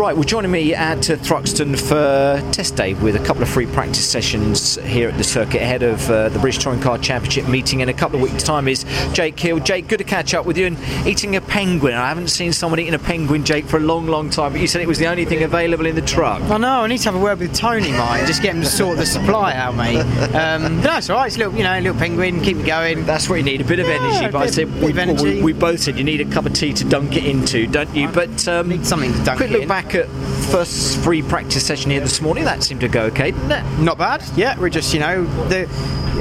Right, well, joining me at uh, Thruxton for test day with a couple of free practice sessions here at the circuit ahead of uh, the British Touring Car Championship meeting in a couple of weeks' time is Jake Hill. Jake, good to catch up with you and eating a penguin. I haven't seen someone eating a penguin, Jake, for a long, long time, but you said it was the only thing available in the truck. I know, I need to have a word with Tony, mate, just get him to sort the supply out, mate. Um, no, it's all right, it's a little, you know, a little penguin, keep it going. That's what you need, a bit of Yeah, energy. But I said we, we, we both said you need a cup of tea to dunk it into, don't you? But um, Need something to dunk quick it look in. back at first free practice session here this morning. That seemed to go okay, didn't it? Not bad. Yeah, we're just, you know, the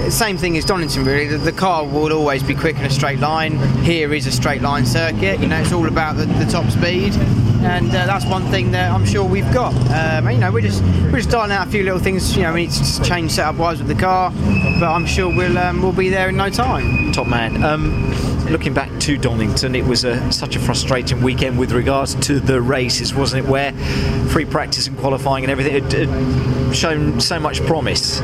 same thing as Donington really. The, the car will always be quick in a straight line. Here is a straight line circuit. You know, it's all about the, the top speed, and uh, that's one thing that I'm sure we've got. Um, you know, we're just we're just starting out a few little things. You know, we need to change setup wise with the car, but I'm sure we'll um, we'll be there in no time. Top man. Um, looking back to Donington, it was a, such a frustrating weekend with regards to the races, wasn't it? Where free practice and qualifying and everything had, had shown so much promise.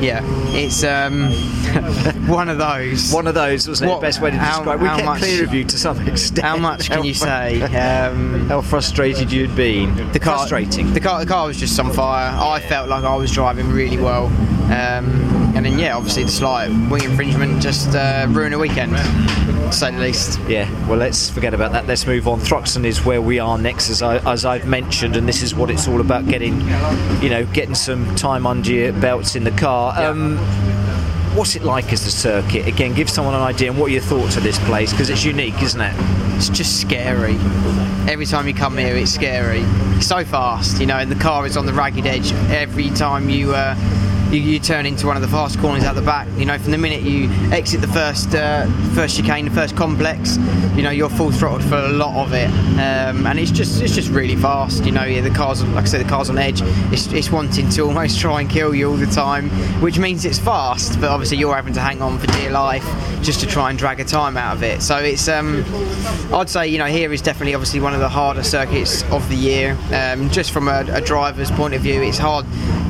Yeah, it's um, one of those. One of those, wasn't it? What- Best way to how- describe. We how much- clear of you to some extent. How much can How you fr- say? Um, How frustrated you'd been. the car, frustrating. The car, the car was just on fire. I felt like I was driving really well, um, and then yeah, obviously the slight wing infringement just uh, ruined a weekend, to say the least. Yeah, well, let's forget about that. Let's move on. Thruxton is where we are next, as, I, as I've mentioned, and this is what it's all about getting, you know, getting some time under your belts in the car. Um, what's it like as the circuit? Again, give someone an idea. And what are your thoughts of this place? Because it's unique, isn't it? It's just scary. Every time you come here, it's scary. It's so fast, you know, and the car is on the ragged edge every time you. Uh, you, you turn into one of the fast corners at the back. You know, from the minute you exit the first uh, first chicane, the first complex, you know you're full throttled for a lot of it, um, and it's just it's just really fast. You know, yeah, the car's like I said, the car's on edge. It's, it's wanting to almost try and kill you all the time, which means it's fast. But obviously you're having to hang on for dear life just to try and drag a time out of it. So it's um, I'd say you know here is definitely obviously one of the harder circuits of the year. Um, just from a, a driver's point of view, it's hard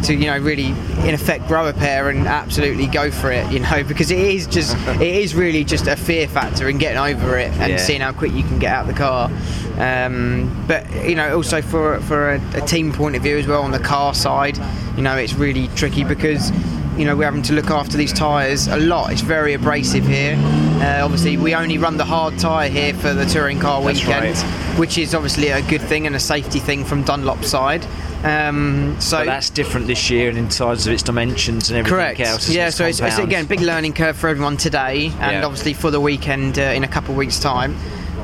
to you know really in effect grow a pair and absolutely go for it. You know because it is just it is really just a fear factor in getting over it and Yeah. seeing how quick you can get out the car. Um, but you know also for for a, a team point of view as well on the car side, you know it's really tricky because you know, we're having to look after these tyres a lot. It's very abrasive here. Uh, obviously, we only run the hard tyre here for the touring car That's weekend, right. Which is obviously a good thing and a safety thing from Dunlop's side. Um, so But that's different this year and in terms of its dimensions and everything Correct. else. Yeah, so it's, it's again big learning curve for everyone today, and Yeah. obviously for the weekend uh, in a couple of weeks' time.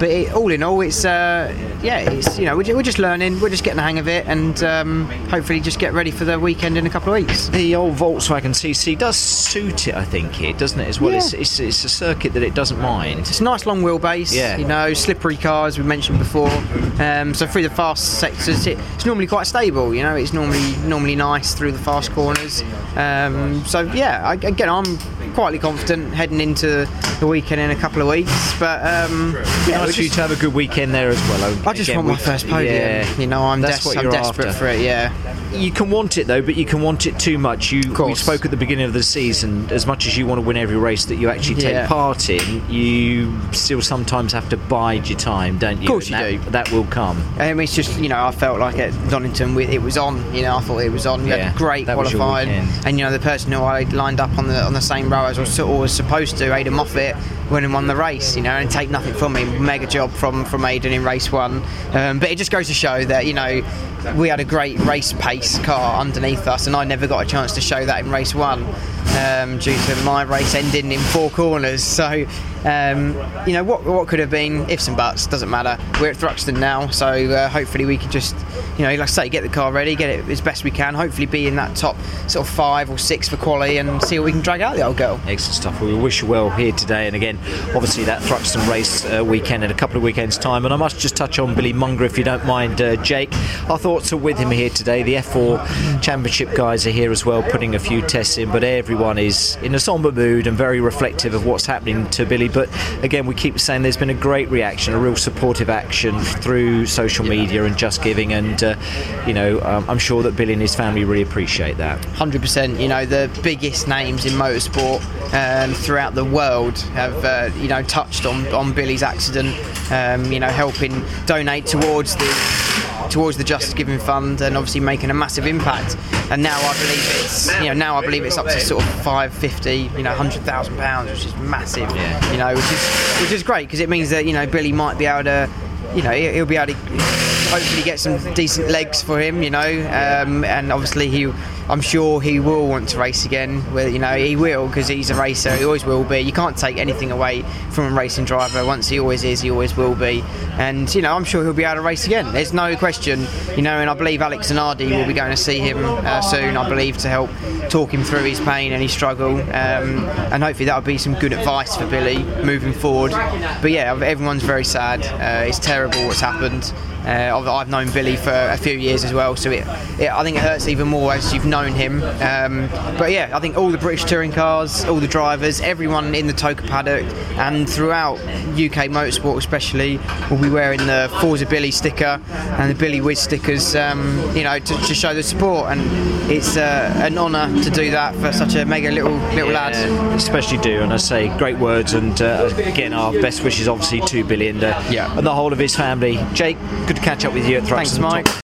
But it, all in all, it's uh, yeah, it's you know we're, we're just learning, we're just getting the hang of it, and um, hopefully just get ready for the weekend in a couple of weeks. The old Volkswagen CC does suit it, I think, here, doesn't it? As well, Yeah. it's, it's, it's a circuit that it doesn't mind. It's a nice long wheelbase, Yeah. you know, slippery car as we mentioned before. Um, so through the fast sectors, it, it's normally quite stable. You know, it's normally normally nice through the fast corners. Um, so yeah, I, again, I'm quietly confident heading into the weekend in a couple of weeks. But um, yeah, we're you to have a good weekend there as well. I just Again, want my first podium. Yeah. You know, I'm, That's des- what I'm you're desperate after. for it. Yeah. You can want it though, but you can want it too much. You we spoke at the beginning of the season. As much as you want to win every race that you actually take Yeah. part in, you still sometimes have to bide your time, don't you? Of course And you that, do. That will come. Um, it's just you know I felt like at Donington it was on. You know I thought it was on. Yeah, had great that was your qualifying, and you know the person who I lined up on the on the same row as I was was supposed to, Aiden Moffat, went and won the race. You know and take nothing from him. Mega job from from Aiden in race one. Um, but it just goes to show that you know we had a great race pace car underneath us, and I never got a chance to show that in race one um, due to my race ending in four corners. So, um, you know, what what could have been ifs and buts doesn't matter. We're at Thruxton now, so uh, hopefully we can just, you know, like I say, get the car ready, get it as best we can. Hopefully, be in that top sort of five or six for quali, and see what we can drag out the old girl. Excellent stuff. We wish you well here today, and again, obviously that Thruxton race uh, weekend in a couple of weekends' time. And I must just touch on Billy Monger, if you don't mind, uh, Jake. Our thoughts are with him here today. The F4 Championship guys are here as well, putting a few tests in. But everyone is in a somber mood and very reflective of what's happening to Billy. But again, we keep saying there's been a great reaction, a real supportive action through social media and Just Giving, and uh, you know, um, I'm sure that Billy and his family really appreciate that. Hundred percent. You know the biggest names in motorsport um, throughout the world have uh, you know touched on on Billy's accident. Um, you know, helping donate towards the towards the Justice Giving Fund and obviously making a massive impact. And now I believe it's you know now I believe it's up to sort of five fifty you know hundred thousand pounds, which is massive. You know, which is which is great because it means that you know Billy might be able to you know he'll be able to hopefully get some decent legs for him. You know, um, and obviously he I'm sure he will want to race again. Well, you know, he will because he's a racer. He always will be. You can't take anything away from a racing driver. Once he always is, he always will be. And you know, I'm sure he'll be able to race again. There's no question. You know, and I believe Alex Zanardi will be going to see him uh, soon. I believe to help talk him through his pain and his struggle. Um, and hopefully that'll be some good advice for Billy moving forward. But yeah, everyone's very sad. Uh, it's terrible what's happened. Uh, I've, I've, known Billy for a few years as well, so it, it, I think it hurts even more as you've known him. Um, but yeah, I think all the British touring cars, all the drivers, everyone in the TOCA paddock, and throughout UK motorsport especially, will be wearing the Forza Billy sticker and the Billy Whiz stickers, um, you know, to, to, show the support. And it's uh, an honour to do that for such a mega little little yeah, lad. Especially do, and I say great words, and uh, again, our best wishes obviously to Billy and, uh, yeah. and the whole of his family. Jake, good to catch up with you at Thruxton. Thanks, Mike.